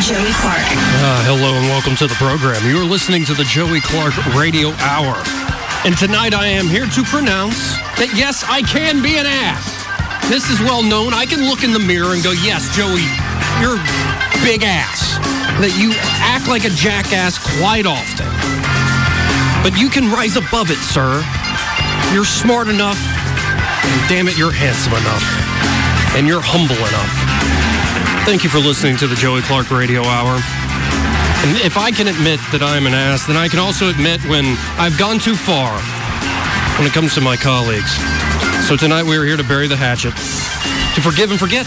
Joey Clark. Uh, hello and welcome to the program. You're listening to the Joey Clark Radio Hour. And tonight I am here to pronounce that yes, I can be an ass. This is well known. I can look in the mirror and go, yes, Joey, you're big ass. That you act like a jackass quite often. But you can rise above it, sir. You're smart enough. And damn it, you're handsome enough. And you're humble enough. Thank you for listening to the Joey Clark Radio Hour. And if I can admit that I'm an ass, then I can also admit when I've gone too far when it comes to my colleagues. So tonight we are here to bury the hatchet, to forgive and forget,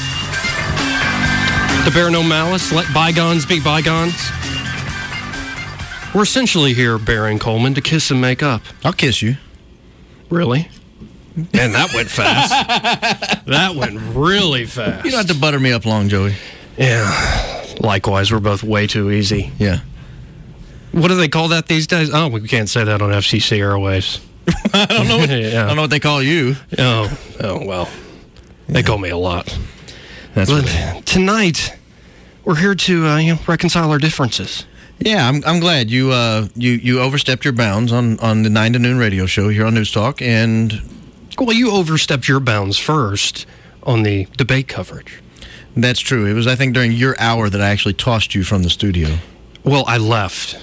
to bear no malice, let bygones be bygones. We're essentially here, Baron Coleman, to kiss and make up. I'll kiss you. Really? Man, that went fast. that went really fast. You don't have to butter me up long, Joey. Yeah. Likewise, we're both way too easy. Yeah. What do they call that these days? Oh, we can't say that on FCC airwaves. I don't know. What, yeah. I don't know what they call you. Oh, oh well. They Yeah. call me a lot. That's but tonight, we're here to uh, you know, reconcile our differences. Yeah, I'm, I'm glad you uh, you you overstepped your bounds on, on the nine to noon radio show here on News Talk, and Well, you overstepped your bounds first on the debate coverage. That's true. It was I think during your hour that I actually tossed you from the studio. Well, I left.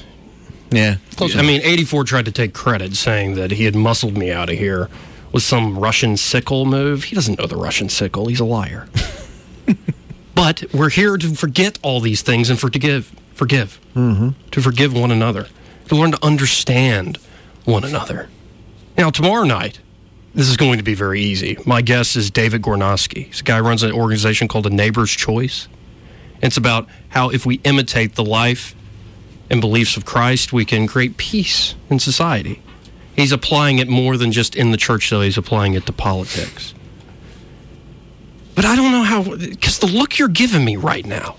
Yeah, I mean, 84 tried to take credit, saying that he had muscled me out of here with some Russian sickle move. He doesn't know the Russian sickle. He's a liar. but we're here to forget all these things and for to give, forgive, Mhm. to forgive one another, to learn to understand one another. Now, tomorrow night, this is going to be very easy. My guest is David Gornosky. He's a guy who runs an organization called The Neighbor's Choice. It's about how if we imitate the life and beliefs of Christ, we can create peace in society. He's applying it more than just in the church, though. He's applying it to politics. But I don't know how, because the look you're giving me right now,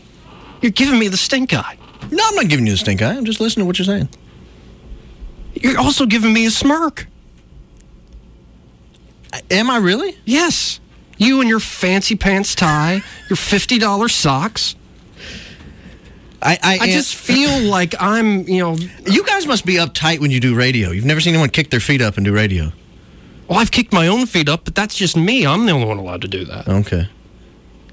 you're giving me the stink eye. No, I'm not giving you the stink eye. I'm just listening to what you're saying. You're also giving me a smirk. Am I really? Yes. You and your fancy pants tie, your $50 socks. I I, I just feel like I'm, you know, you guys must be uptight when you do radio. You've never seen anyone kick their feet up and do radio. well, I've kicked my own feet up, but that's just me. I'm the only one allowed to do that. Okay.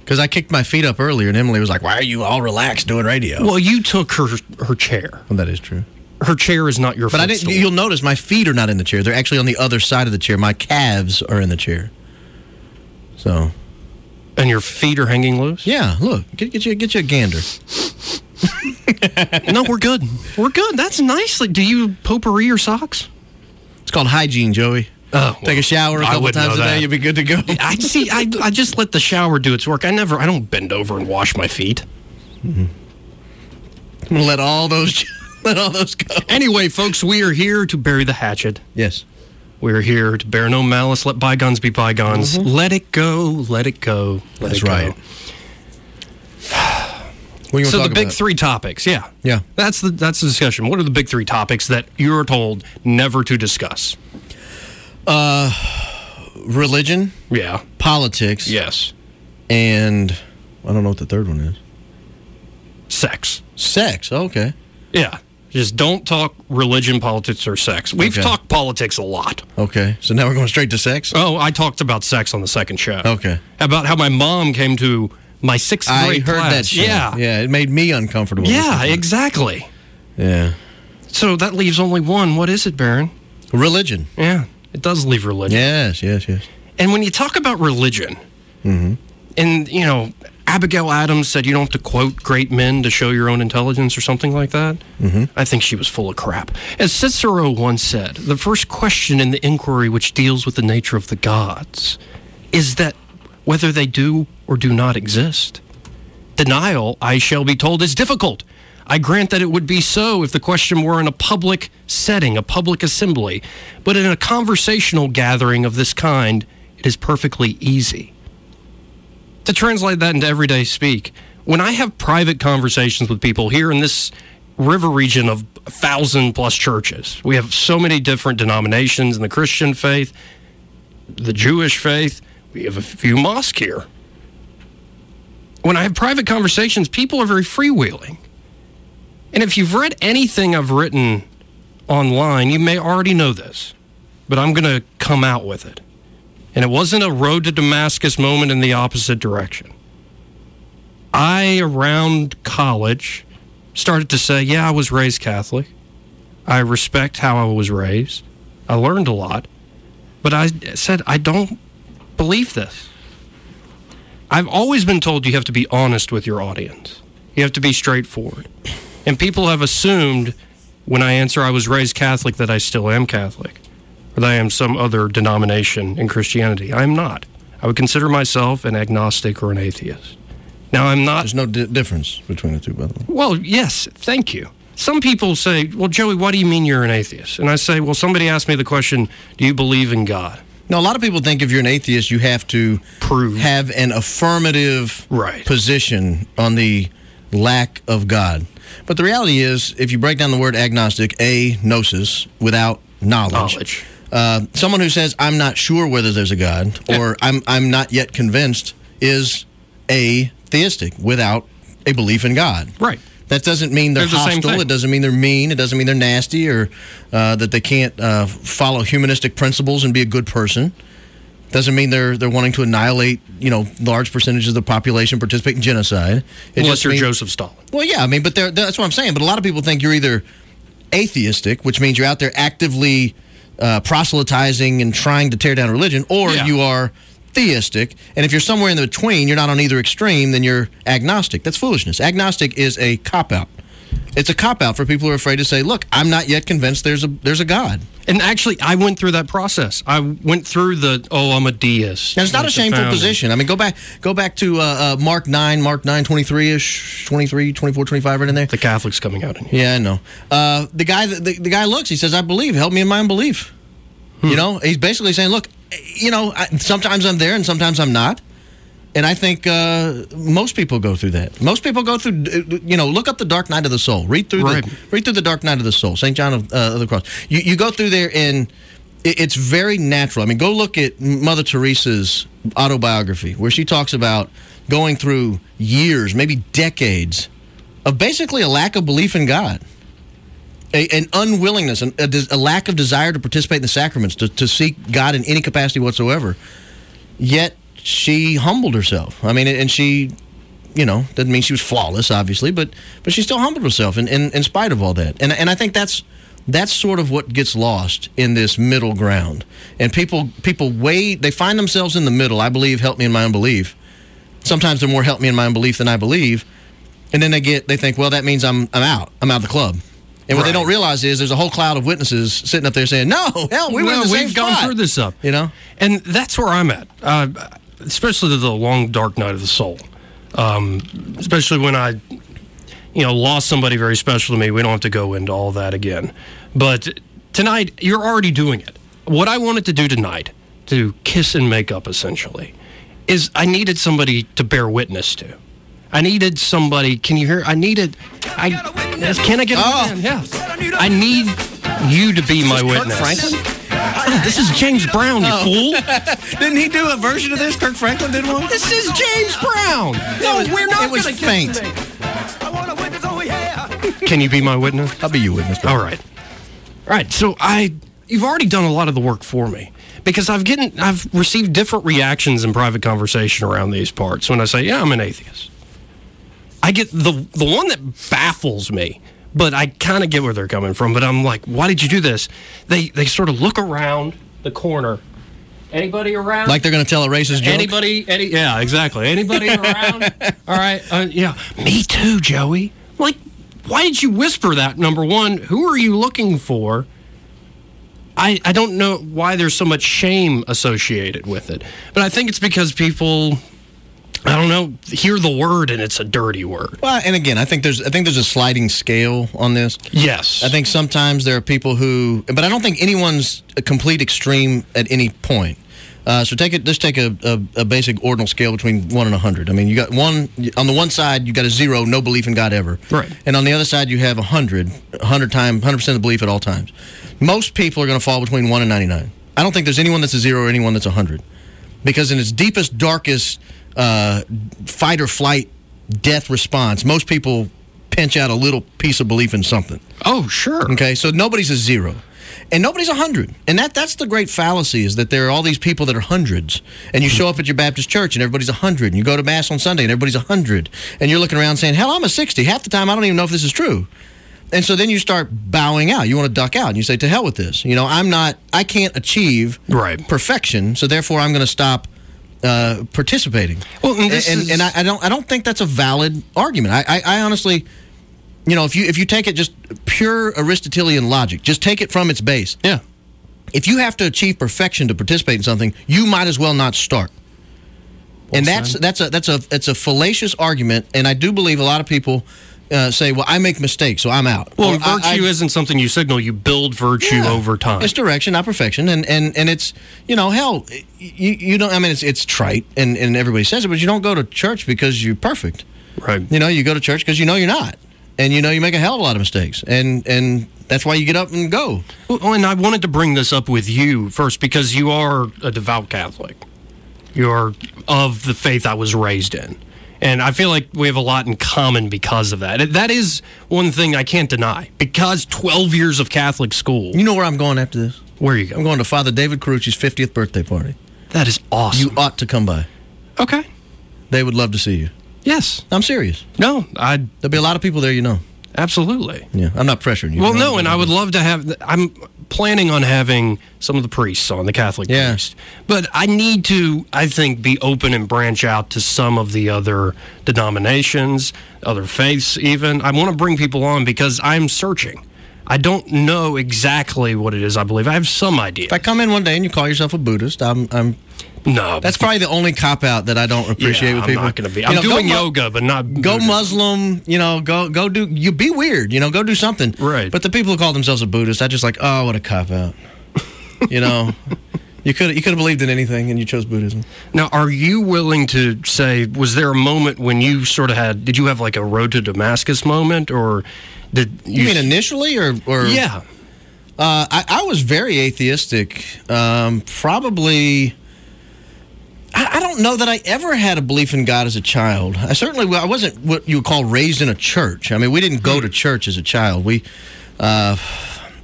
Because I kicked my feet up earlier, and Emily was like, "Why are you all relaxed doing radio?" Well, you took her her chair. Well, that is true. Her chair is not your But I didn't. You'll notice my feet are not in the chair. They're actually on the other side of the chair. My calves are in the chair. So And your feet are hanging loose? yeah, look, get, get you get you a gander. no, we're good. We're good. That's nice. Like, do you potpourri your socks? It's called hygiene, Joey. Oh, Take a shower a couple times a day, you'll be good to go. I see. I, I just let the shower do its work. I never. I don't bend over and wash my feet. I'm gonna let all those let all those go. Anyway, folks, we are here to bury the hatchet. Yes. We're here to bear no malice. Let bygones be bygones. Let it go. Let it go. Let Mm-hmm. That's it go. right. You So the big about? three topics. Yeah. Yeah. That's the that's the discussion. What are the big three topics that you're told never to discuss? Uh, religion, Yeah. politics, Yes. and I don't know what the third one is. Sex. Sex. Okay. Yeah. Just don't talk religion, politics, or sex. We've Okay. talked politics a lot. Okay. So now we're going straight to sex. Oh, I talked about sex on the second show. Okay. About how my mom came to my sixth I grade heard class. that show. Yeah. Yeah. It made me uncomfortable. Yeah, listening to it. exactly. Yeah. So that leaves only one. What is it, Baron? Religion. Yeah, it does leave religion. Yes. Yes. Yes. And when you talk about religion, mm-hmm. and you know, Abigail Adams said you don't have to quote great men to show your own intelligence or something like that. Mm-hmm. I think she was full of crap. As Cicero once said, the first question in the inquiry which deals with the nature of the gods is that whether they do or do not exist. Denial, I shall be told, is difficult. I grant that it would be so if the question were in a public setting, a public assembly. But in a conversational gathering of this kind, it is perfectly easy. To translate that into everyday speak, when I have private conversations with people here in this river region of a thousand plus churches, we have so many different denominations in the Christian faith, the Jewish faith, we have a few mosques here. When I have private conversations, people are very freewheeling. And if you've read anything I've written online, you may already know this, but I'm going to come out with it. And it wasn't a road to Damascus moment in the opposite direction. I, around college, started to say, yeah, I was raised Catholic. I respect how I was raised. I learned a lot. But I said, I don't believe this. I've always been told you have to be honest with your audience, you have to be straightforward. And people have assumed when I answer I was raised Catholic that I still am Catholic that I am some other denomination in Christianity. I am not. I would consider myself an agnostic or an atheist. Now, I'm not. There's no di- difference between the two, by the way. Well, yes, thank you. Some people say, Well, Joey, what do you mean you're an atheist? And I say, Well, somebody asked me the question, Do you believe in God? Now, a lot of people think if you're an atheist, you have to prove have an affirmative right. position on the lack of God. But the reality is, if you break down the word agnostic, a gnosis without knowledge. Knowledge. Uh, someone who says I'm not sure whether there's a God or I'm I'm not yet convinced is a theistic without a belief in God. Right. That doesn't mean they're, They're hostile. thing. It doesn't mean they're mean. It doesn't mean they're nasty or uh, that they can't uh, follow humanistic principles and be a good person. Doesn't mean they're they're wanting to annihilate you know large percentages of the population, participate in genocide. It Unless you're means- Joseph Stalin. Well, yeah, I mean, but they're, that's what I'm saying. But a lot of people think you're either atheistic, which means you're out there actively uh, proselytizing and trying to tear down religion, or Yeah. you are theistic. And if you're somewhere in the between, you're not on either extreme, then you're agnostic. That's foolishness. Agnostic is a cop out. It's a cop out for people who are afraid to say, "Look, I'm not yet convinced there's a there's a God." And actually, I went through that process. I went through the, oh, I'm a deist. And it's not a shameful founding. position. I mean, go back go back to uh, uh, Mark 9, Mark 9, 23-ish, 23, 24, 25, right in there. The Catholics coming out in here. Yeah, I know. Uh, the guy, the, the guy looks. He says, "I believe. Help me in my unbelief." Hmm. You know, he's basically saying, "Look, you know, I, sometimes I'm there and sometimes I'm not." And I think uh, most people go through that. Most people go through, you know, look up the Dark Night of the Soul. Read through Right. the read through the Dark Night of the Soul, Saint John of, uh, of the Cross. You, you go through there and it, it's very natural. I mean, go look at Mother Teresa's autobiography, where she talks about going through years, maybe decades, of basically a lack of belief in God. A, an unwillingness, a, a lack of desire to participate in the sacraments, to, to seek God in any capacity whatsoever. Yet she humbled herself. I mean, and she, you know, doesn't mean she was flawless, obviously, but but she still humbled herself in, in, in spite of all that. And and I think that's that's sort of what gets lost in this middle ground. And people people wait, they find themselves in the middle. I believe, help me in my unbelief. Sometimes they're more help me in my unbelief than I believe. And then they get they think, well, that means I'm I'm out. I'm out of the club. And what they don't realize is there's a whole cloud of witnesses sitting up there saying, "No, hell, we were in the same we've gone spot." through this up. You know, And that's where I'm at, uh, especially the long, dark night of the soul. Um, especially when I, you know, lost somebody very special to me. We don't have to go into all that again. But tonight, you're already doing it. What I wanted to do tonight, to kiss and make up essentially, is I needed somebody to bear witness to. I needed somebody. Can you hear? I needed. I can I get a Oh. witness? Yeah. I need you to be my witness. Franklin? This is James Brown, you fool. Didn't he do a version of this? Kirk Franklin did one. This is James Brown. No, was- we're not. it was gonna faint. Kiss and make. Can you be my witness? I'll be your witness. bro. All right. All right. So I, you've already done a lot of the work for me because I've getting, I've received different reactions in private conversation around these parts when I say, yeah, I'm an atheist. I get the the one that baffles me, but I kind of get where they're coming from. But I'm like, why did you do this? They they sort of look around the corner. Anybody around? Like they're going to tell a racist joke. Anybody? Any? Yeah, exactly. Anybody around? All right. Uh, yeah. Me too, Joey. Like, why did you whisper that? Number one, who are you looking for? I, I don't know why there's so much shame associated with it. But I think it's because people I don't know, hear the word and it's a dirty word. Well, and again, I think there's I think there's a sliding scale on this. Yes. I think sometimes there are people who, but I don't think anyone's a complete extreme at any point. Uh, so take it. Let's take a, a, a, basic ordinal scale between one and a hundred. I mean, you got one on the one side, you got a zero, no belief in God ever. Right. And on the other side, you have a hundred, hundred time, hundred percent of belief at all times. Most people are going to fall between one and ninety nine. I don't think there's anyone that's a zero or anyone that's a hundred, because in its deepest, darkest uh, fight or flight death response, most people pinch out a little piece of belief in something. Oh, sure. Okay, so nobody's a zero. And nobody's a hundred, and that that's the great fallacy is that there are all these people that are hundreds, and you show up at your Baptist church and everybody's a hundred, and you go to mass on Sunday and everybody's a hundred, and you're looking around saying, "Hell, I'm a sixty. Half the time, I don't even know if this is true." And so then you start bowing out. You want to duck out, and you say, "To hell with this." You know, I'm not. I can't achieve right. perfection, so therefore, I'm going to stop uh, participating. Well, and, and, is... and I, I, don't I don't think that's a valid argument. I, I, I, honestly, you know, if you if you take it just pure Aristotelian logic, just take it from its base. Yeah. If you have to achieve perfection to participate in something, you might as well not start. Well and that's that's a that's a it's a fallacious argument, and I do believe a lot of people uh, say, "Well, I make mistakes, so I'm out." Well, or, virtue I, isn't something you signal; you build virtue yeah, over time. It's direction, not perfection, and and and it's you know, hell, you you don't. I mean, it's it's trite, and and everybody says it, but you don't go to church because you're perfect, right? You know, you go to church because you know you're not, and you know you make a hell of a lot of mistakes, and and that's why you get up and go. Well, and I wanted to bring this up with you first because you are a devout Catholic. You're of the faith I was raised in. And I feel like we have a lot in common because of that. That is one thing I can't deny. Because 12 years of Catholic school. You know where I'm going after this? Where are you going? I'm going to Father David Carucci's 50th birthday party. That is awesome. You ought to come by. Okay. They would love to see you. Yes. I'm serious. No, I. There'll be a lot of people there you know. Absolutely. Yeah, I'm not pressuring you. Well, no, and I would love to have. I'm planning on having some of the priests on the Catholic yeah. priest, but I need to, I think, be open and branch out to some of the other denominations, other faiths. Even I want to bring people on because I'm searching. I don't know exactly what it is I believe. I have some idea. If I come in one day and you call yourself a Buddhist, I'm, I'm no, that's probably the only cop out that I don't appreciate yeah, with people. I'm not going to be. I'm you know, doing yoga, but not go Buddhist. Muslim. You know, go go do. You be weird. You know, go do something. Right. But the people who call themselves a Buddhist, I just like, oh, what a cop out. you know. You could you could have believed in anything, and you chose Buddhism. Now, are you willing to say? Was there a moment when you sort of had? Did you have like a road to Damascus moment, or did you, you mean initially, or or yeah? Uh, I, I, was very atheistic. Um, probably I, I, don't know that I ever had a belief in God as a child. I certainly I wasn't what you would call raised in a church. I mean, we didn't go to church as a child. We, uh,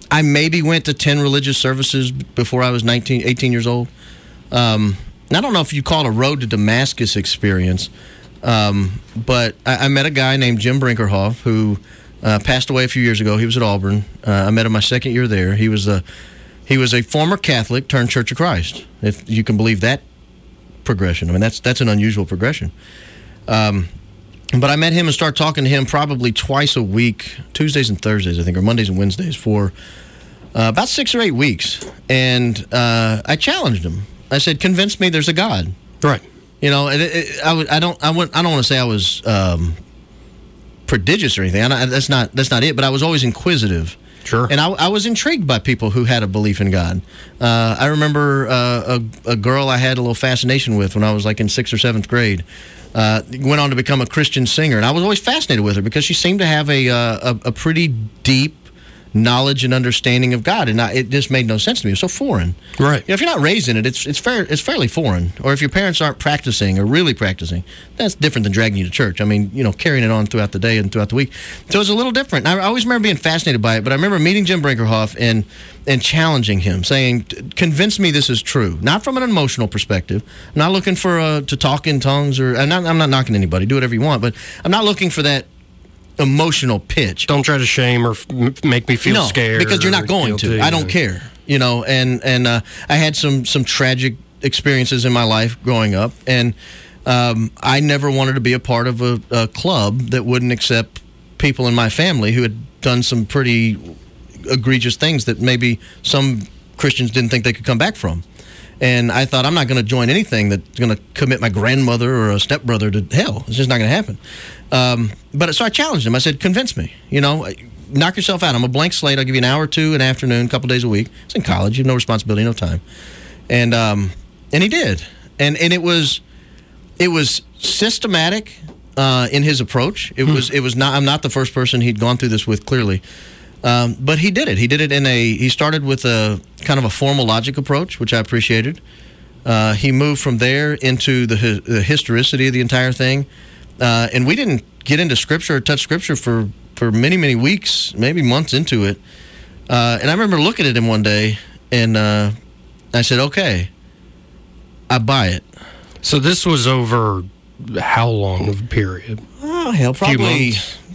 I maybe went to ten religious services before I was 19, 18 years old. Um, I don't know if you call it a road to Damascus experience, um, but I, I, met a guy named Jim Brinkerhoff who uh, passed away a few years ago. He was at Auburn. Uh, I met him my second year there. He was a he was a former Catholic turned Church of Christ, if you can believe that progression. I mean, that's that's an unusual progression. Um, but I met him and started talking to him probably twice a week, Tuesdays and Thursdays, I think, or Mondays and Wednesdays for uh, about six or eight weeks. And uh, I challenged him. I said, "Convince me there's a God." Right. You know, it, it, I, I don't, I, wouldn't, I don't want to say I was um, prodigious or anything. I, that's not, that's not it. But I was always inquisitive. Sure. And I, I, was intrigued by people who had a belief in God. Uh, I remember uh, a, a, girl I had a little fascination with when I was like in sixth or seventh grade. Uh, went on to become a Christian singer, and I was always fascinated with her because she seemed to have a, uh, a, a pretty deep knowledge and understanding of God, and I, it just made no sense to me. It was so foreign. Right. You know, if you're not raised in it, it's it's fair it's fairly foreign. Or if your parents aren't practicing or really practicing, that's different than dragging you to church. I mean, you know, carrying it on throughout the day and throughout the week. So it's a little different. I always remember being fascinated by it, but I remember meeting Jim Brinkerhoff and and challenging him, saying, "Convince me this is true." Not from an emotional perspective. I'm not looking for uh, to talk in tongues or I'm not, I'm not knocking anybody. Do whatever you want, but I'm not looking for that emotional pitch. Don't try to shame or f- make me feel no, scared. because you're not going to. I don't care. You know, and and uh, I had some some tragic experiences in my life growing up, and um, I never wanted to be a part of a, a club that wouldn't accept people in my family who had done some pretty egregious things that maybe some Christians didn't think they could come back from. And I thought, I'm not going to join anything that's going to commit my grandmother or a stepbrother to hell. It's just not going to happen. Um, but so I challenged him. I said, convince me. You know, knock yourself out. I'm a blank slate. I'll give you an hour or two, an afternoon, a couple days a week. It's in college. You have no responsibility, no time. And um, and he did. And and it was it was systematic uh, in his approach. It was it was not. I'm not the first person he'd gone through this with. Clearly. Um, but he did it. He did it in a. He started with a kind of a formal logic approach, which I appreciated. Uh, he moved from there into the, the historicity of the entire thing, uh, and we didn't get into scripture or touch scripture for for many many weeks, maybe months into it. Uh, and I remember looking at him one day, and uh, I said, "Okay, I buy it." So this was over how long of a period? Oh hell, probably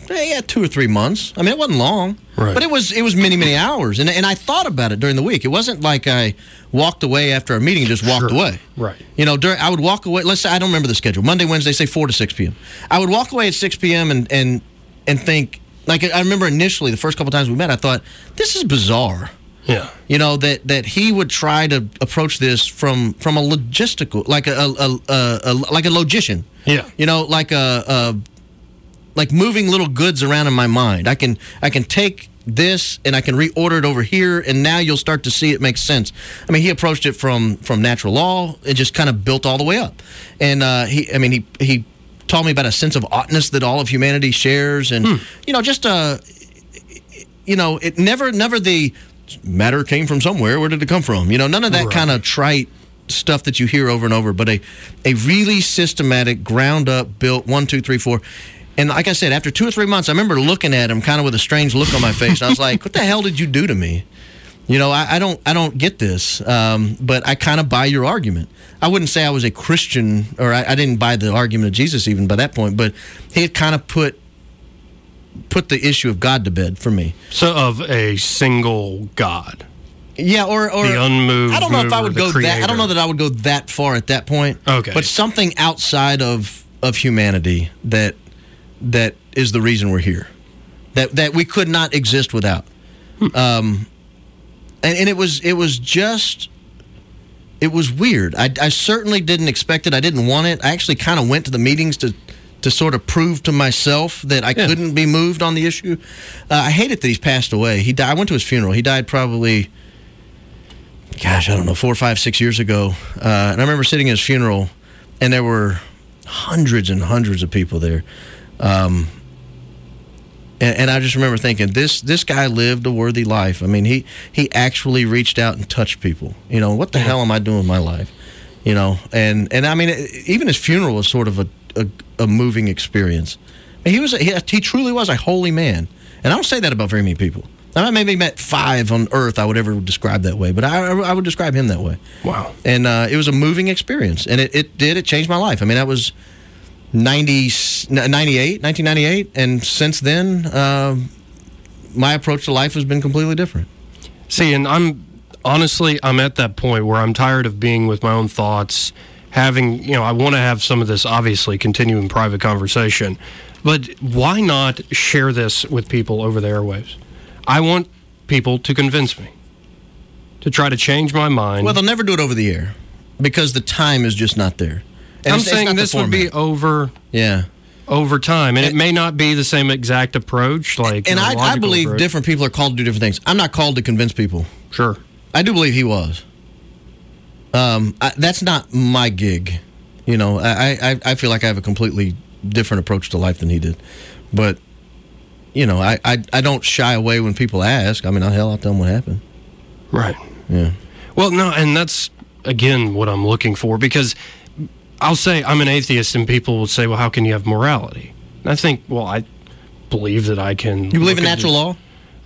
yeah, two or three months. I mean, it wasn't long, Right. but it was it was many many hours, and and I thought about it during the week. It wasn't like I walked away after a meeting and just walked Sure. away. Right. You know, during, I would walk away. Let's say I don't remember the schedule. Monday, Wednesday, say four to six p.m. I would walk away at six p.m. and and and think like I remember initially the first couple times we met, I thought this is bizarre. Yeah. You know that that he would try to approach this from from a logistical, like a, a, a, a like a logician. Yeah. You know, like a, a like moving little goods around in my mind. I can I can take this and I can reorder it over here, and now you'll start to see it makes sense. I mean, he approached it from from natural law and just kind of built all the way up. And uh, he, I mean, he he taught me about a sense of oughtness that all of humanity shares, and you know, just uh, you know, it never never the matter came from somewhere. Where did it come from? You know, none of that Right. kind of trite stuff that you hear over and over, but a a really systematic, ground up, built one, two, three, four. And like I said, after two or three months, I remember looking at him kind of with a strange look on my face. And I was like, "What the hell did you do to me?" You know, I, I don't, I don't get this. Um, but I kind of buy your argument. I wouldn't say I was a Christian, or I, I didn't buy the argument of Jesus even by that point. But he had kind of put put the issue of God to bed for me. So of a single God. Yeah, or or The unmoved I don't know if I would go that. I don't know that I would go that far at that point. Okay. but something outside of of humanity that that is the reason we're here. That that we could not exist without. Um, and and it was it was just. It was weird. I, I certainly didn't expect it. I didn't want it. I actually kind of went to the meetings to to sort of prove to myself that I Yeah. couldn't be moved on the issue. Uh, I hate it that he's passed away. He died. I went to his funeral. He died probably gosh, I don't know, four, five, six years ago. Uh, and I remember sitting at his funeral, and there were hundreds and hundreds of people there. Um, and, and I just remember thinking, this this guy lived a worthy life. I mean, he he actually reached out and touched people. You know, what the hell am I doing with my life? You know, and and I mean, even his funeral was sort of a a, a moving experience. And he was a, he, he truly was a holy man, and I don't say that about very many people. I maybe met five on Earth I would ever describe that way, but I, I would describe him that way. Wow. And uh, it was a moving experience, and it, it did. It changed my life. I mean, that was 90, 98, 1998, and since then, um my approach to life has been completely different. See, and I'm honestly, I'm at that point where I'm tired of being with my own thoughts, having, you know, I want to have some of this obviously continuing private conversation, but why not share this with people over the airwaves? I want people to convince me, to try to change my mind. Well, they'll never do it over the air because the time is just not there. And I'm it's- it's saying the this would be over yeah. over time, and it may not be the same exact approach. Like, And you know, I, I believe approach. different people are called to do different things. I'm not called to convince people. Sure. I do believe he was. Um, I, that's not my gig. You know, I, I, I feel like I have a completely different approach to life than he did. But, you know, I, I, I don't shy away when people ask. I mean, hell, I'll tell them what happened. Right. Yeah. Well, no, and that's again what I'm looking for because I'll say I'm an atheist, and people will say, "Well, how can you have morality?" And I think, well, I believe that I can. You believe in natural law?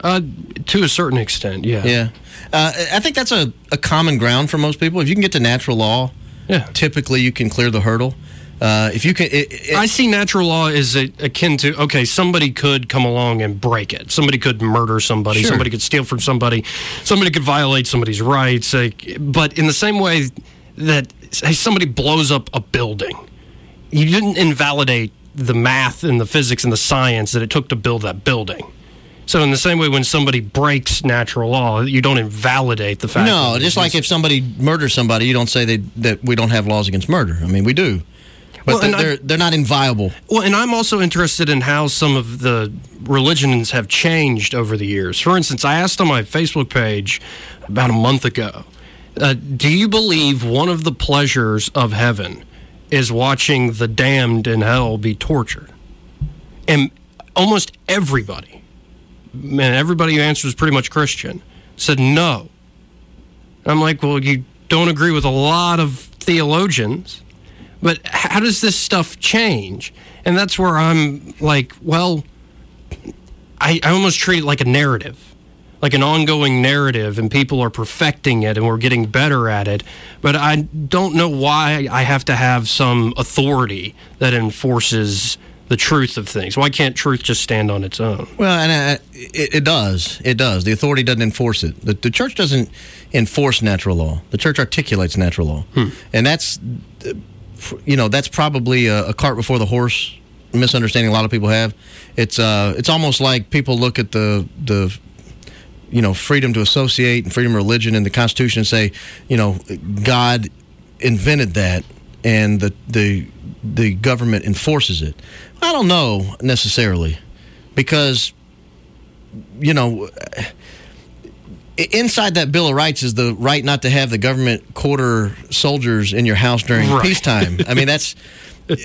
Uh, to a certain extent, yeah. Yeah. Uh, I think that's a, a common ground for most people. If you can get to natural law, Yeah. typically you can clear the hurdle. Uh, if you can, it, it, I see natural law as a, akin to okay, somebody could come along and break it. Somebody could murder somebody. Sure. Somebody could steal from somebody. Somebody could violate somebody's rights. Like, but in the same way that hey, somebody blows up a building, you didn't invalidate the math and the physics and the science that it took to build that building. So in the same way, when somebody breaks natural law, you don't invalidate the fact. No, just like if somebody murders somebody, you don't say they, that we don't have laws against murder. I mean, we do. But Well, they're, they're, they're not inviolable. Well, and I'm also interested in how some of the religions have changed over the years. For instance, I asked on my Facebook page about a month ago uh, Do you believe one of the pleasures of heaven is watching the damned in hell be tortured? And almost everybody, man, everybody who answered was pretty much Christian, said no. I'm like, well, you don't agree with a lot of theologians. But how does this stuff change? And that's where I'm like, well, I, I almost treat it like a narrative, like an ongoing narrative, and people are perfecting it and we're getting better at it. But I don't know why I have to have some authority that enforces the truth of things. Why can't truth just stand on its own? Well, and uh, it, it does. It does. The authority doesn't enforce it. The, the church doesn't enforce natural law. The church articulates natural law, and that's, you know, that's probably a, a cart before the horse misunderstanding a lot of people have. It's uh, it's almost like people look at the the you know freedom to associate and freedom of religion in the Constitution and say, you know, God invented that, and the the the government enforces it. I don't know necessarily, because you know. Inside that Bill of Rights is the right not to have the government quarter soldiers in your house during Right. peacetime. I mean, that's I,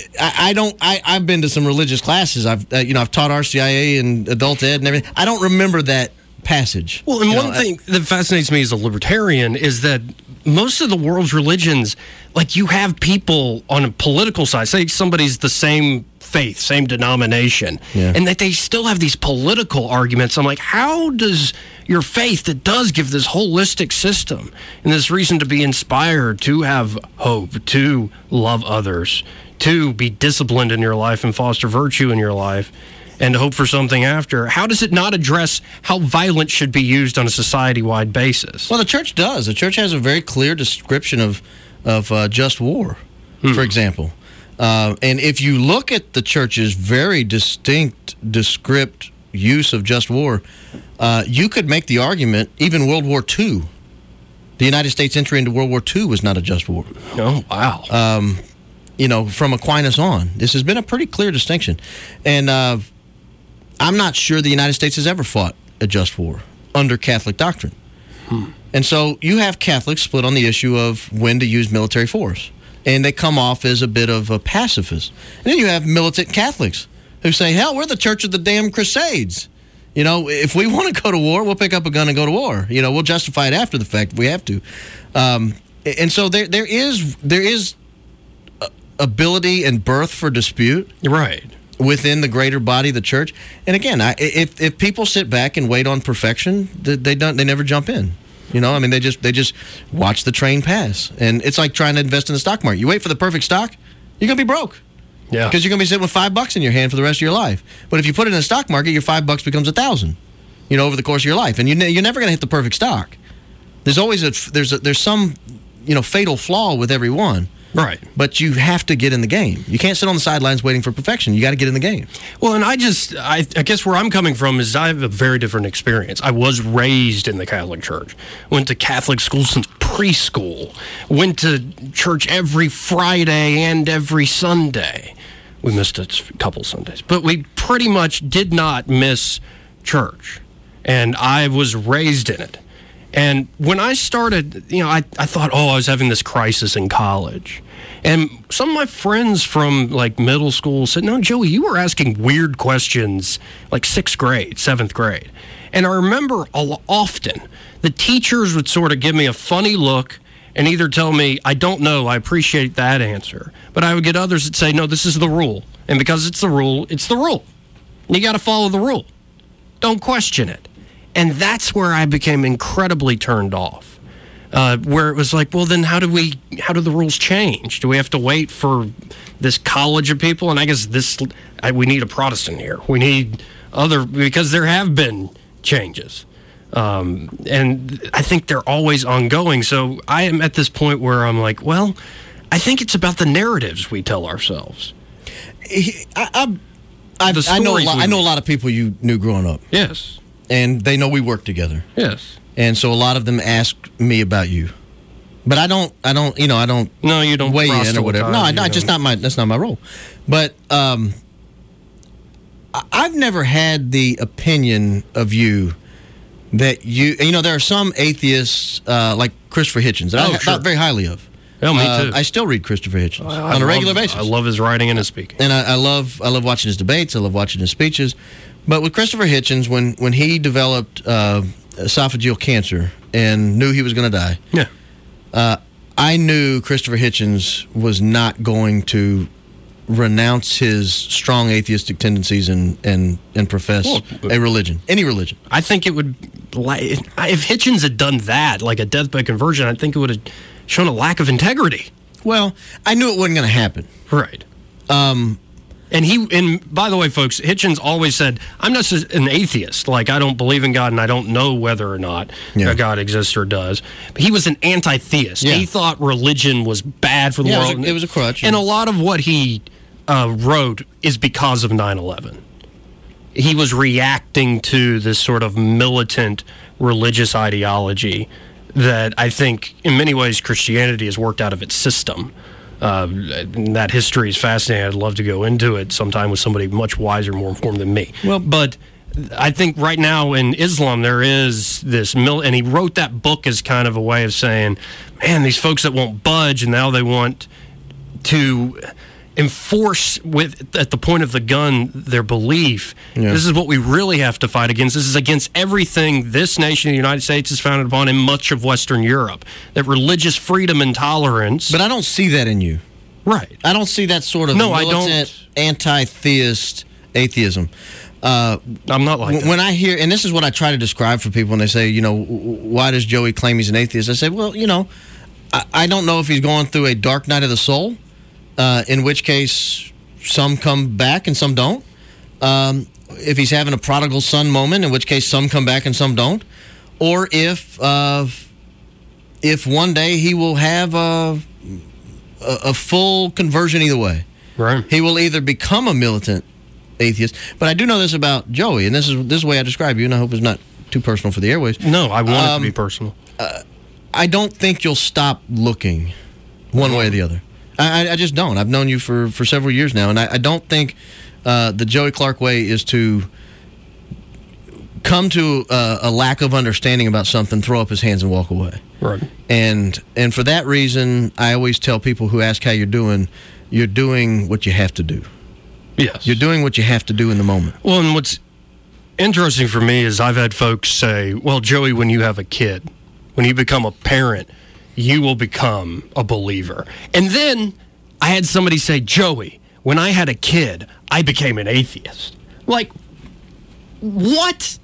I don't. I, I've been to some religious classes. I've uh, you know I've taught RCIA and adult ed and everything. I don't remember that passage. Well, and You one know, thing that fascinates me as a libertarian is that most of the world's religions, like you have people on a political side, say somebody's the same faith, same denomination, Yeah. and that they still have these political arguments. I'm like, how does your faith that does give this holistic system and this reason to be inspired, to have hope, to love others, to be disciplined in your life and foster virtue in your life? And hope for something after. How does it not address how violence should be used on a society wide basis? Well, the church does. The church has a very clear description of of uh, just war, for example. Uh, and if you look at the church's very distinct, descript use of just war, uh, you could make the argument even World War II, the United States entry into World War II was not a just war. Oh, wow. Um, you know, from Aquinas on, this has been a pretty clear distinction. And uh, I'm not sure the United States has ever fought a just war under Catholic doctrine. And so you have Catholics split on the issue of when to use military force. And they come off as a bit of a pacifist. And then you have militant Catholics who say, hell, we're the church of the damn crusades. You know, if we want to go to war, we'll pick up a gun and go to war. You know, we'll justify it after the fact if we have to. Um, and so there, there is there is ability and birth for dispute right. Within the greater body of the church. And again, I, if if people sit back and wait on perfection, they, they don't they never jump in. You know, I mean, they just they just watch the train pass, and it's like trying to invest in the stock market. You wait for the perfect stock, you're gonna be broke Yeah. because you're gonna be sitting with five bucks in your hand for the rest of your life. But if you put it in the stock market, your five bucks becomes a thousand. You know, over the course of your life, and you ne- you're never gonna hit the perfect stock. There's always a there's a, there's some you know fatal flaw with every one. Right. But you have to get in the game. You can't sit on the sidelines waiting for perfection. You got to get in the game. Well, and I just, I, I guess where I'm coming from is I have a very different experience. I was raised in the Catholic Church, went to Catholic school since preschool, went to church every Friday and every Sunday. We missed a couple Sundays, but we pretty much did not miss church. And I was raised in it. And when I started, you know, I, I thought, oh, I was having this crisis in college. And some of my friends from like middle school said, no, Joey, you were asking weird questions like sixth grade, seventh grade. And I remember often the teachers would sort of give me a funny look and either tell me, I don't know, I appreciate that answer. But I would get others that say, no, this is the rule. And because it's the rule, it's the rule. You got to follow the rule. Don't question it. And that's where I became incredibly turned off. Uh, where it was like, well, then how do we? How do the rules change? Do we have to wait for this college of people? And I guess this, I, we need a Protestant here. We need other because there have been changes, um, and I think they're always ongoing. So I am at this point where I'm like, well, I think it's about the narratives we tell ourselves. I, I, I, know a lot, I know a lot of people you knew growing up. Yes. And they know we work together. Yes. And so a lot of them ask me about you, but I don't. I don't. You know, I don't. No, you don't weigh in or whatever. No, I, I just don't. my. That's not my role. But um, I- I've never had the opinion of you that you. You know, there are some atheists uh, like Christopher Hitchens that Oh, I sure. thought very highly of. Oh, me Uh, too. I still read Christopher Hitchens I on a regular basis. I love his writing and his speaking. and I, I love I love watching his debates. I love watching his speeches. But with Christopher Hitchens, when when he developed uh, esophageal cancer and knew he was going to die, Yeah. uh, I knew Christopher Hitchens was not going to renounce his strong atheistic tendencies and and and profess Well, a religion, any religion. I think it would. If Hitchens had done that, like a deathbed conversion, I think it would have shown a lack of integrity. Well, I knew it wasn't going to happen. Right. Um, and he and by the way, folks, Hitchens always said, "I'm not an atheist. Like I don't believe in God, and I don't know whether or not Yeah. God exists or does." But he was an anti-theist. Yeah. He thought religion was bad for the Yeah, it was world. a- it was a crutch. And a lot of what he uh, wrote is because of 9/11. He was reacting to this sort of militant religious ideology that I think, in many ways, Christianity has worked out of its system. Uh, that history is fascinating. I'd love to go into it sometime with somebody much wiser, more informed than me. Well, but I think right now in Islam there is this mil, and he wrote that book as kind of a way of saying, "Man, these folks that won't budge, and now they want to." Enforce with at the point of the gun their belief Yeah. this is what we really have to fight against this is against everything this nation the united states is founded upon and much of western europe that religious freedom and tolerance But I don't see that in you. right I don't see that sort of No, I don't- anti-theist atheism. Uh, i'm not like when, that. when I hear, and this is what I try to describe for people when they say, you know, why does Joey claim he's an atheist? I say, well, you know, I, I don't know if he's going through a dark night of the soul, uh, in which case some come back and some don't. Um, if he's having a prodigal son moment, in which case some come back and some don't, or if uh, if one day he will have a, a, full conversion either way. right He will either become a militant atheist, but I do know this about Joey, and this is this is the way I describe you, and I hope it's not too personal for the airways. no i want it Um, to be personal I don't think you'll stop looking one way or the other. I, I- just don't. I've known you for, for several years now, and I, I don't think uh, the Joey Clark way is to come to uh, a lack of understanding about something, throw up his hands, and walk away. right And and for that reason, I always tell people who ask how you're doing, you're doing what you have to do. yes You're doing what you have to do in the moment. Well, and what's interesting for me is I've had folks say, well, Joey, when you have a kid, when you become a parent, you will become a believer. And then I had somebody say, Joey, when I had a kid, I became an atheist. Like, what?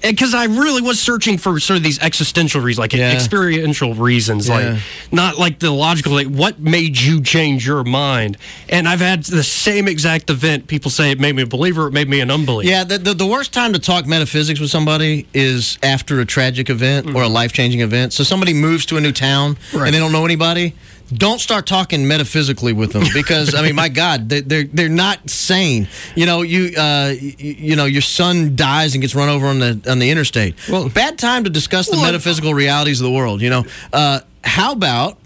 Because I really was searching for sort of these existential reasons, like Yeah. experiential reasons, Yeah. like not like the logical. Like, what made you change your mind? And I've had the same exact event. People say it made me a believer, it made me an unbeliever. Yeah, the, the, the worst time to talk metaphysics with somebody is after a tragic event mm. or a life changing event. So somebody moves to a new town Right. and they don't know anybody. Don't start talking metaphysically with them because I mean, my God, they, they're they're not sane. You know, you uh, you, you know, your son dies and gets run over on the on the interstate. Well, bad time to discuss the Well, metaphysical realities of the world. You know, uh, how about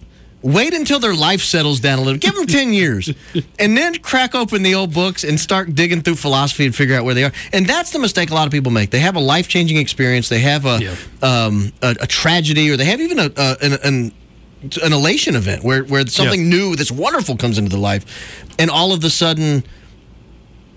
Wait until their life settles down a little. Give them 10 years. And then crack open the old books and start digging through philosophy and figure out where they are. And that's the mistake a lot of people make. They have a life changing experience, they have a, Yeah. um, a, a tragedy, or they have even a, a, an, an, an elation event where, where something new that's wonderful comes into the life. And all of a sudden,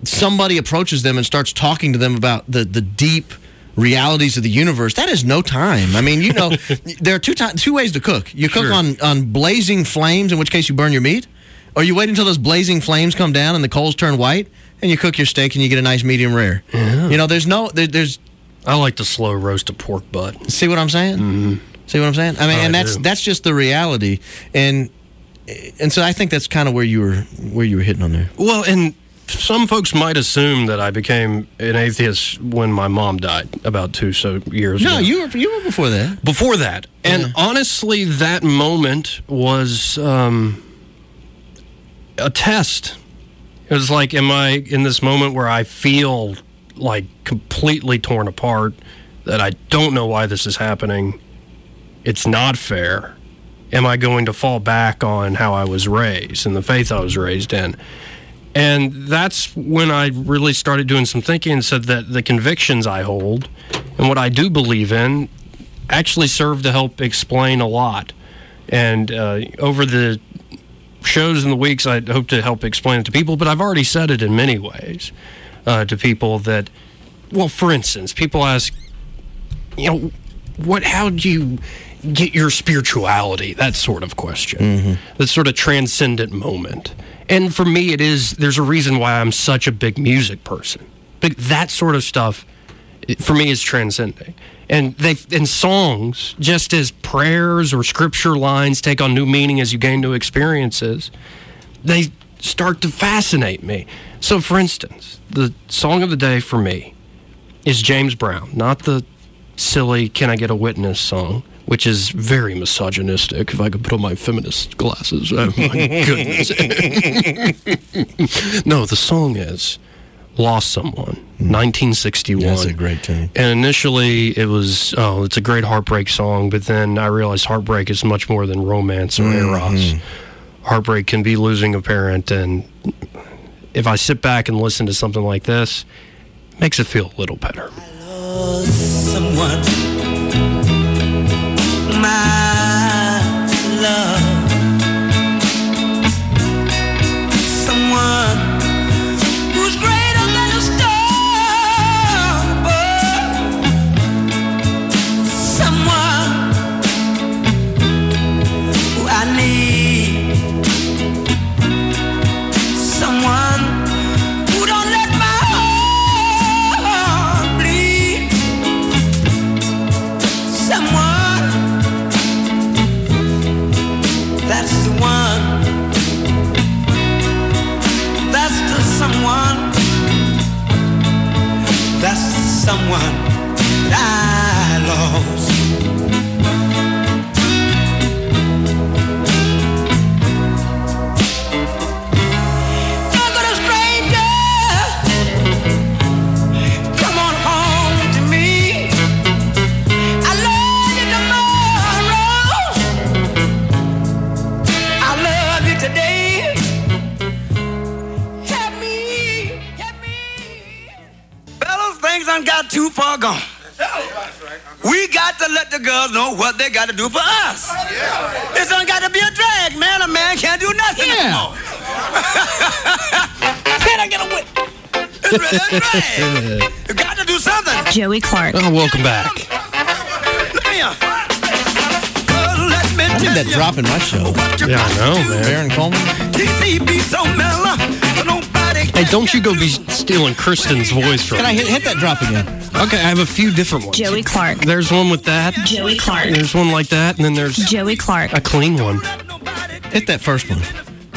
somebody approaches them and starts talking to them about the, the deep realities of the universe. That is no time. I mean you know there are two ti- two ways to cook. You cook Sure. on on blazing flames in which case you burn your meat or you wait until those blazing flames come down and the coals turn white and you cook your steak and you get a nice medium rare. You know there's no there, there's I like the slow roast of pork butt. see what i'm saying mm-hmm. See what i'm saying i mean I and that's do. that's just the reality and and so i think that's kind of where you were where you were hitting on there Well, and some folks might assume that I became an atheist when my mom died about two so years no ago. you were you were before that before that. And Yeah. honestly, that moment was um, a test. It was like, am I in this moment where I feel like completely torn apart. That I don't know why this is happening. It's not fair. Am I going to fall back on how I was raised and the faith I was raised in? And that's when I really started doing some thinking and said that the convictions I hold and what I do believe in actually serve to help explain a lot. And uh, over the shows and the weeks, I hope to help explain it to people, but I've already said it in many ways uh, to people that, well, for instance, people ask, you know, what, how do you get your spirituality? That sort of question, mm-hmm. that sort of transcendent moment. And for me, it is, there's a reason why I'm such a big music person. But that sort of stuff, for me, is transcending. And they, in songs, just as prayers or scripture lines take on new meaning as you gain new experiences, they start to fascinate me. So, for instance, the song of the day for me is James Brown, not the silly "Can I Get a Witness" song, which is very misogynistic. If I could put on my feminist glasses, oh my goodness. no, the song is "Lost Someone," hmm. 1961. That's a great tune. And initially, it was, oh, it's a great heartbreak song. But then I realized heartbreak is much more than romance or mm-hmm. eros. Heartbreak can be losing a parent. And if I sit back and listen to something like this, it makes it feel a little better. My love a drag. You got to do something. Joey Clark. Oh, welcome back. Let me, let me I need tell that drop in my show. Yeah, I know, man. Baron Coleman. TCB so mellow, nobody Hey, don't you go be stealing Kristen's voice from Can I hit, hit that drop again? Okay, I have a few different ones. Joey Clark. There's one with that. Joey Clark. There's one like that, and then there's Joey Clark. a clean one. Hit that first one.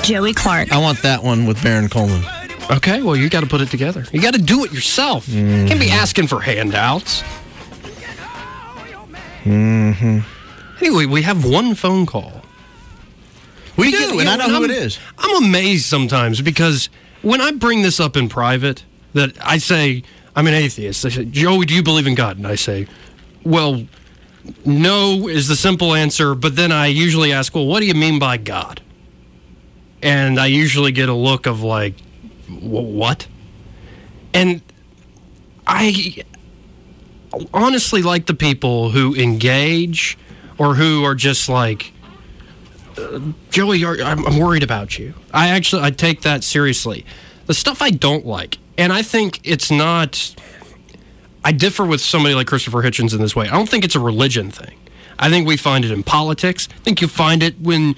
Joey Clark. I want that one with Baron Coleman. Okay, well, you got to put it together. You got to do it yourself. You Can't be asking for handouts. Mm-hmm. Anyway, we have one phone call. We get- do, you and I know who I'm- it is. I'm amazed sometimes because when I bring this up in private, that I say I'm an atheist. They say, Joey, do you believe in God? And I say, well, no is the simple answer. But then I usually ask, well, what do you mean by God? And I usually get a look of like, "Wh- what? And I honestly like the people who engage or who are just like, uh, Joey, I'm, I'm worried about you. I actually I take that seriously. The stuff I don't like, and I think it's not. I differ with somebody like Christopher Hitchens in this way. I don't think it's a religion thing. I think we find it in politics. I think you find it when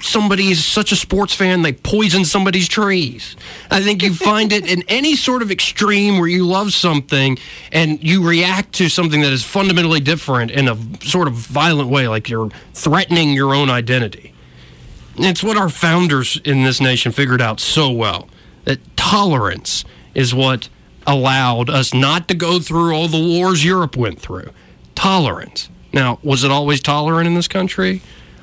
somebody is such a sports fan they poison somebody's trees. I think you find it in any sort of extreme where you love something and you react to something that is fundamentally different in a sort of violent way, like you're threatening your own identity. It's what our founders in this nation figured out so well that tolerance is what allowed us not to go through all the wars Europe went through. Tolerance. Now, was it always tolerant in this country?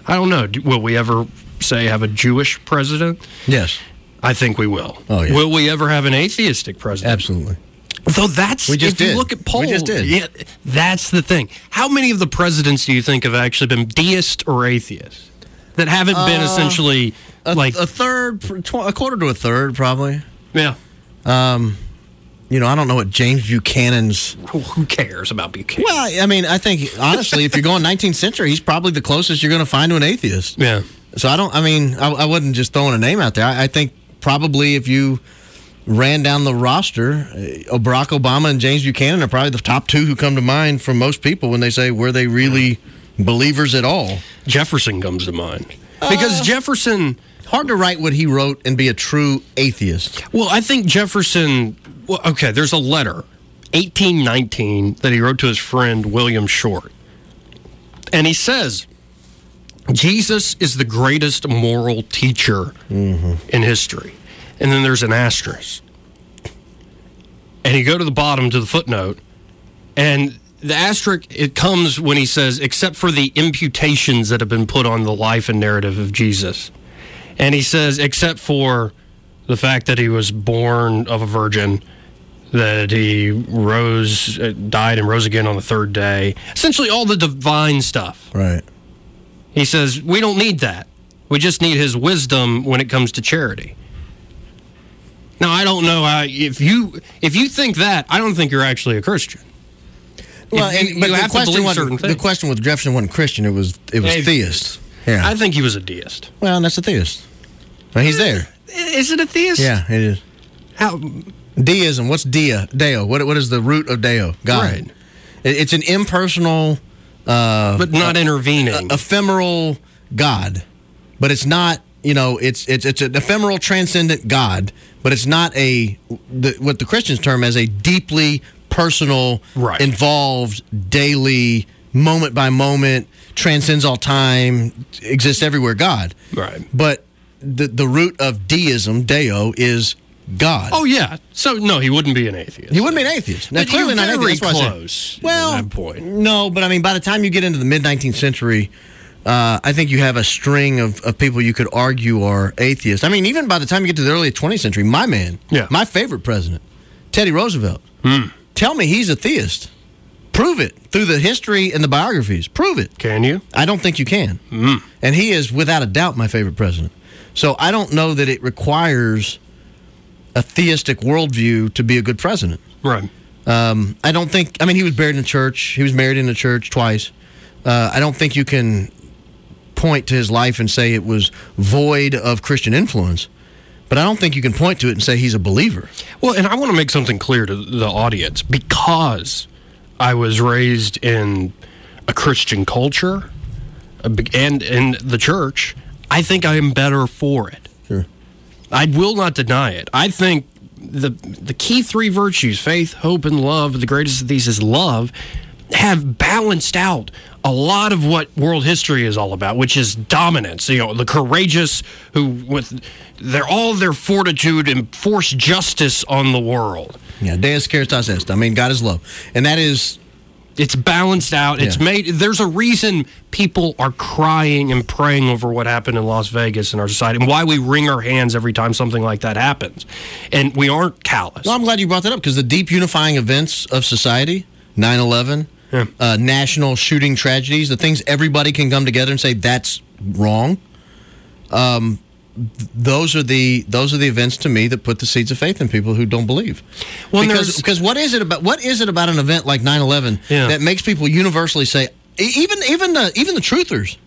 I don't know. Will we ever say have a Jewish president? Yes. I think we will. Oh, yeah. Will we ever have an atheistic president? Absolutely. Though that's We just if you look at polls, We just did. Yeah, that's the thing. How many of the presidents do you think have actually been deist or atheist that haven't been Uh, essentially A, like a third, a quarter to a third, probably. yeah? Um, you know, I don't know what James Buchanan's. Who cares about Buchanan? Well, I mean, I think honestly, if you're going 19th century, he's probably the closest you're going to find to an atheist. Yeah. So I don't. I mean, I, I wouldn't just throwing a name out there. I, I think probably if you ran down the roster, uh, Barack Obama and James Buchanan are probably the top two who come to mind for most people when they say were they really believers at all. Jefferson comes to mind because Jefferson. Hard to write what he wrote and be a true atheist. Well, I think Jefferson. Well, okay, there's a letter, 1819, that he wrote to his friend William Short, and he says. Jesus is the greatest moral teacher mm-hmm. in history. And then there's an asterisk. And you go to the bottom to the footnote, and the asterisk it comes when he says, except for the imputations that have been put on the life and narrative of Jesus. And he says, except for the fact that he was born of a virgin, that he rose, uh, died, and rose again on the third day. Essentially, all the divine stuff. Right. He says, we don't need that. We just need his wisdom when it comes to charity. Now, I don't know how, if you if you think that, I don't think you're actually a Christian. Well, you- and, but the question wasn't the question with Jefferson wasn't Christian. It was it was theist. Yeah. I think he was a deist. well, and that's a theist. Well, he's there. Is it a theist? Yeah, it is. How? Deism. What's dia? Deo. What what is the root of Deo? God. Right. It- It's an impersonal, uh, But not intervening. ephemeral God. But it's not. You know, it's it's it's an ephemeral, transcendent God. But it's not a the, what the Christians term as a deeply personal, Right. involved, daily, moment by moment, transcends all time, exists everywhere. God. Right. But the the root of deism, Deo, is God. Oh yeah. So no, he wouldn't be an atheist. He wouldn't be an atheist. Now, But clearly not an very atheist. That's why I said- close. Well, no, but I mean, by the time you get into the mid 19th century, uh, I think you have a string of, of people you could argue are atheists. I mean, even by the time you get to the early 20th century, my man, Yeah. my favorite president, Teddy Roosevelt, Hmm. tell me he's a theist. Prove it through the history and the biographies. Prove it. Can you? I don't think you can. Mm. And he is, without a doubt, my favorite president. So I don't know that it requires a theistic worldview to be a good president. Right. Um, I don't think. I mean, he was buried in a church. He was married in a church twice. Uh, I don't think you can point to his life and say it was void of Christian influence. But I don't think you can point to it and say he's a believer. Well, and I want to make something clear to the audience because I was raised in a Christian culture and in the church. I think I am better for it. Sure. I will not deny it. I think the the key three virtues faith, hope, and love the greatest of these is love have balanced out a lot of what world history is all about, which is dominance. You know, the courageous who, with their all their fortitude, enforce justice on the world. Yeah, Deus caritas est. I mean, God is love, and that is It's balanced out. It's Yeah. made. There's a reason people are crying and praying over what happened in Las Vegas in our society, and why we wring our hands every time something like that happens. And we aren't callous. Well, I'm glad you brought that up because the deep unifying events of society 9 11, uh, national shooting tragedies, the things everybody can come together and say that's wrong. Um, those are the those are the events to me that put the seeds of faith in people who don't believe. Well, because because what is it about what is it about an event like 9/11 Yeah. that makes people universally say even even the even the truthers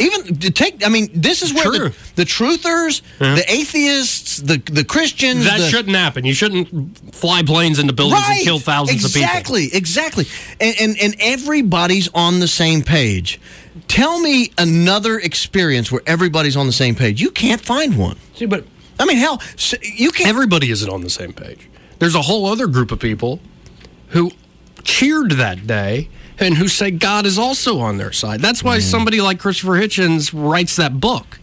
even take I mean this is where the, the truthers, the atheists, the the Christians that the, shouldn't happen. You shouldn't fly planes into buildings and kill thousands of people. exactly, Exactly, And, and and everybody's on the same page. Tell me another experience where everybody's on the same page. You can't find one. See, but I mean, hell, you can't. everybody isn't on the same page. There's a whole other group of people who cheered that day and who say God is also on their side. That's why somebody like Christopher Hitchens writes that book.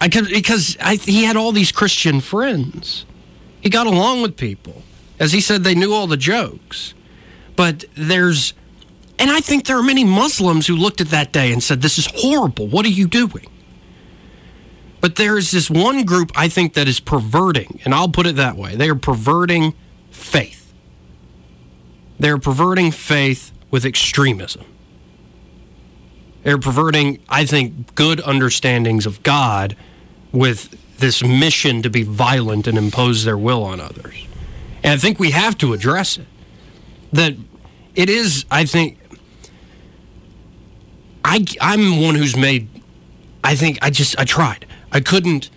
I could, because I, he had all these Christian friends. He got along with people. As he said, they knew all the jokes. But there's, and I think there are many Muslims who looked at that day and said, This is horrible. What are you doing? But there is this one group I think that is perverting, and I'll put it that way. They are perverting faith. They're perverting faith with extremism. They're perverting, I think, good understandings of God with this mission to be violent and impose their will on others. And I think we have to address it. That it is, I think, I, I'm one who's made, I think, I just, I tried. I couldn't,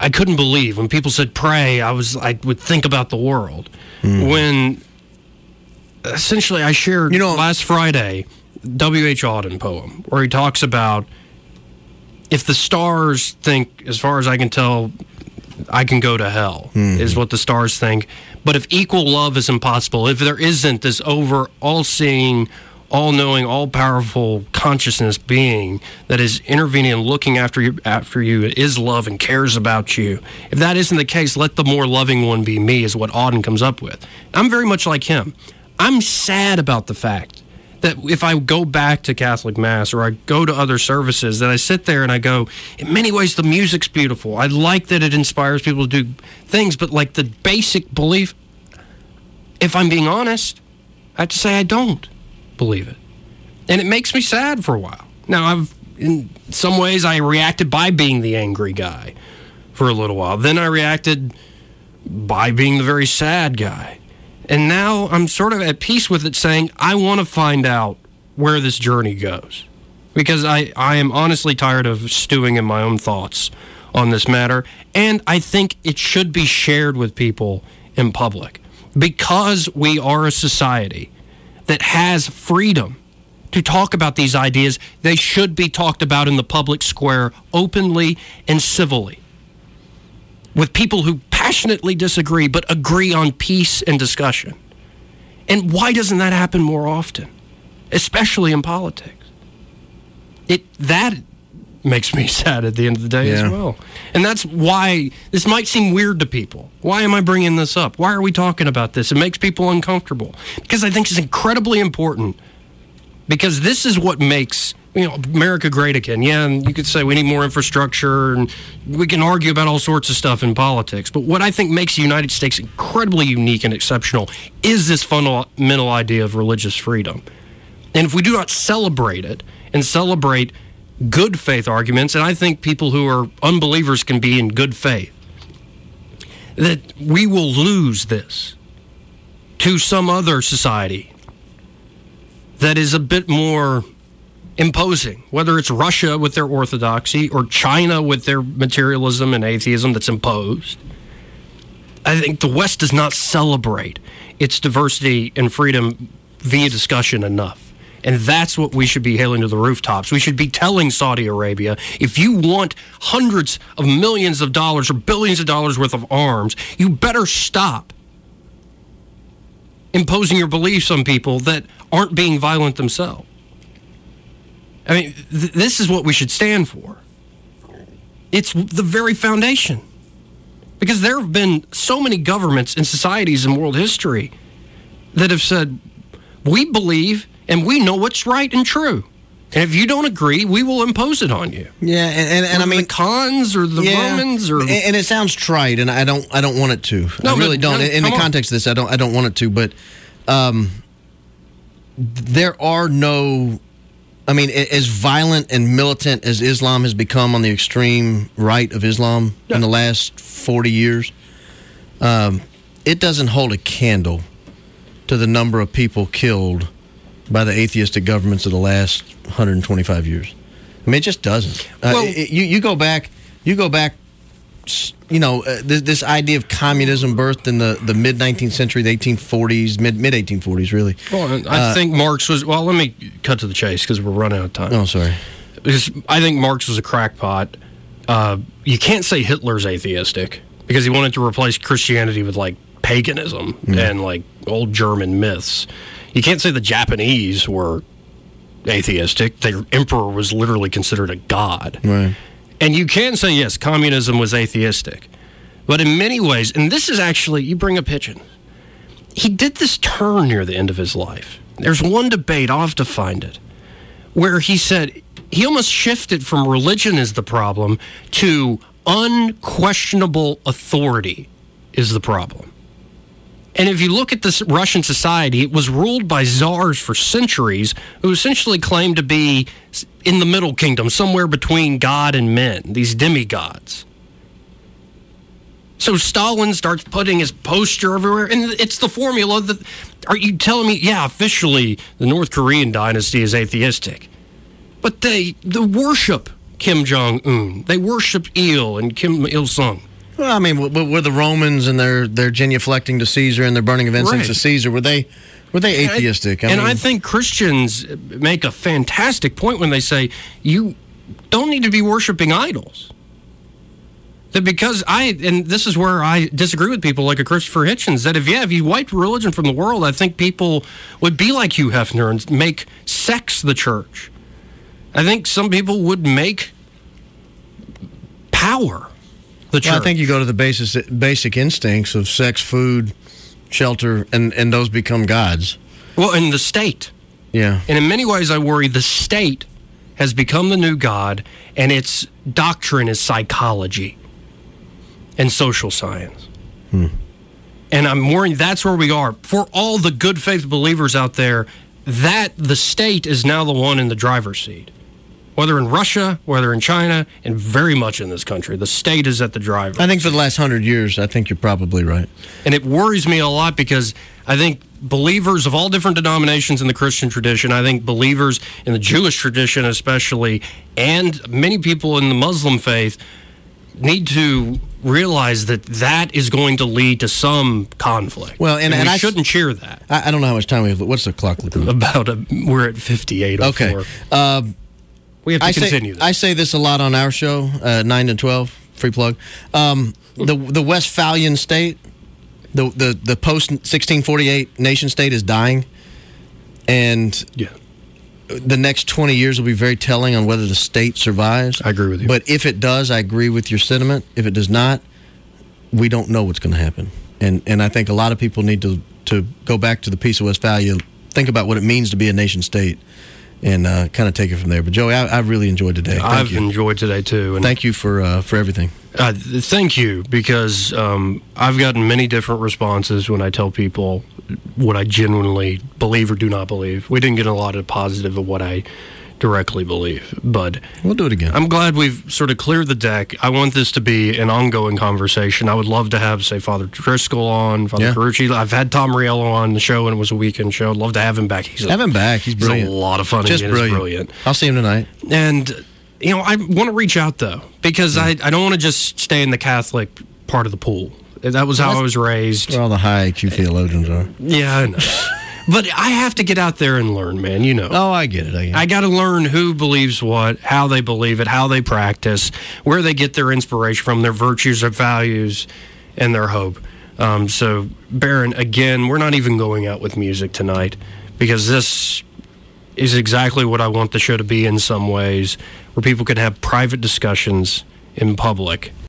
I couldn't believe when people said pray, I was, I would think about the world. When essentially I shared you know, last Friday W.H. Auden poem where he talks about if the stars think, as far as I can tell, I can go to hell, Mm-hmm. is what the stars think. But if equal love is impossible, if there isn't this over all seeing, all knowing, all powerful consciousness being that is intervening and looking after you after you is love and cares about you. If that isn't the case, let the more loving one be me, is what Auden comes up with. I'm very much like him. I'm sad about the fact that if I go back to Catholic Mass or I go to other services, that I sit there and I go, in many ways, the music's beautiful. I like that it inspires people to do things, but like the basic belief, if I'm being honest, I have to say I don't believe it. And it makes me sad for a while. Now, I've, in some ways, I reacted by being the angry guy for a little while. Then I reacted by being the very sad guy. And now I'm sort of at peace with it, saying, I want to find out where this journey goes. Because I, I am honestly tired of stewing in my own thoughts on this matter. And I think it should be shared with people in public. Because we are a society that has freedom to talk about these ideas, they should be talked about in the public square openly and civilly with people who passionately disagree but agree on peace and discussion. And why doesn't that happen more often, especially in politics? It that makes me sad at the end of the day Yeah. as well. And that's why this might seem weird to people. Why am I bringing this up? Why are we talking about this? It makes people uncomfortable because I think it's incredibly important because this is what makes you know America great again. Yeah, and you could say we need more infrastructure, and we can argue about all sorts of stuff in politics. But what I think makes the United States incredibly unique and exceptional is this fundamental idea of religious freedom. And if we do not celebrate it and celebrate good faith arguments, and I think people who are unbelievers can be in good faith, that we will lose this to some other society that is a bit more imposing, whether it's Russia with their orthodoxy or China with their materialism and atheism that's imposed. I think the West does not celebrate its diversity and freedom via discussion enough. And that's what we should be hailing to the rooftops. We should be telling Saudi Arabia if you want hundreds of millions of dollars or billions of dollars worth of arms, you better stop imposing your beliefs on people that aren't being violent themselves. I mean, th- this is what we should stand for. It's the very foundation. Because there have been so many governments and societies in world history that have said, we believe and we know what's right and true. And if you don't agree, we will impose it on you. Yeah, and, and, and I mean the cons or the Yeah, Romans or and, and it sounds trite, and I don't, I don't want it to. No, I really but- don't. no, in the come on. context of this, I don't, I don't want it to. But um, there are no. I mean, as violent and militant as Islam has become on the extreme right of Islam in the last forty years, um, it doesn't hold a candle to the number of people killed by the atheistic governments of the last 125 years. I mean, it just doesn't. Uh, Well- it- you you go back, you go back. You know, uh, this, this idea of communism birthed in the, the mid 19th century, the 1840s, mid mid 1840s, really. Well, I Uh, think Marx was. Well, let me cut to the chase because we're running out of time. Oh, sorry. Because I think Marx was a crackpot. Uh, you can't say Hitler's atheistic because he wanted to replace Christianity with like paganism and like old German myths. You can't say the Japanese were atheistic. Their emperor was literally considered a god. Right. And you can say, yes, communism was atheistic. But in many ways, and this is actually, you bring a pigeon. he did this turn near the end of his life. There's one debate, I'll have to find it, where he said he almost shifted from religion is the problem to unquestionable authority is the problem. And if you look at this Russian society, it was ruled by czars for centuries who essentially claimed to be in the middle kingdom, somewhere between God and men, these demigods. So Stalin starts putting his poster everywhere, and it's the formula that. Are you telling me? Yeah, officially, the North Korean dynasty is atheistic, but they they worship Kim Jong Un. They worship Il and Kim Il Sung. Well, I mean, w- were the Romans and their their genuflecting to Caesar and their burning of incense Right. to Caesar were they were they atheistic? and I think Christians make a fantastic point when they say you don't need to be worshiping idols. That because I and this is where I disagree with people like a Christopher Hitchens that if yeah if you wiped religion from the world I think people would be like Hugh Hefner and make sex the church. I think some people would make power the church. Well, I think you go to the basis, basic instincts of sex, food, shelter, and, and those become gods. Well, in the state. Yeah. And in many ways, I worry the state has become the new God, and its doctrine is psychology and social science. Hmm. And I'm worried that's where we are. For all the good faith believers out there, that the state is now the one in the driver's seat. Whether in Russia, whether in China, and very much in this country, the state is at the driver. I think for the last hundred years, I think you're probably right. And it worries me a lot because I think believers of all different denominations in the Christian tradition, I think believers in the Jewish tradition especially, and many people in the Muslim faith need to realize that that is going to lead to some conflict. Well, and- and we I- shouldn't cheer that. I, I don't know how much time we have. What's the clock looking? About a, we're at 58. Okay. Um, we have to I continue say, this. I say this a lot on our show, uh, nine to twelve. Free plug. Um, the the Westphalian state, the the the post 1648 nation state is dying, and yeah. the next 20 years will be very telling on whether the state survives. I agree with you. But if it does, I agree with your sentiment. If it does not, we don't know what's going to happen. And and I think a lot of people need to to go back to the Peace of Westphalia, think about what it means to be a nation state, and uh, kind of take it from there. But Joey, I, I really enjoyed today. Thank I've you. enjoyed today too. And Thank you for uh, for everything. Uh, thank you, because um, I've gotten many different responses when I tell people what I genuinely believe or do not believe. We didn't get a lot of positive of what I directly believe, but We'll do it again. I'm glad we've sort of cleared the deck. I want this to be an ongoing conversation. I would love to have, say, Father Driscoll on, Father Yeah. Carucci. I've had Tom Riello on the show, and it was a weekend show. I'd love to have him back. He's a, Have him back. He's he's brilliant. a lot of fun. Just brilliant. brilliant. I'll see him tonight. And you know, I want to reach out though because I, I don't want to just stay in the Catholic part of the pool. That was how I was raised. Where all the high IQ theologians are. Yeah, I know. but I have to get out there and learn, man. You know. Oh, I get it. I. I got to learn who believes what, how they believe it, how they practice, where they get their inspiration from, their virtues, their values, and their hope. Um, so, Baron, again, we're not even going out with music tonight because this is exactly what I want the show to be in some ways, where people can have private discussions in public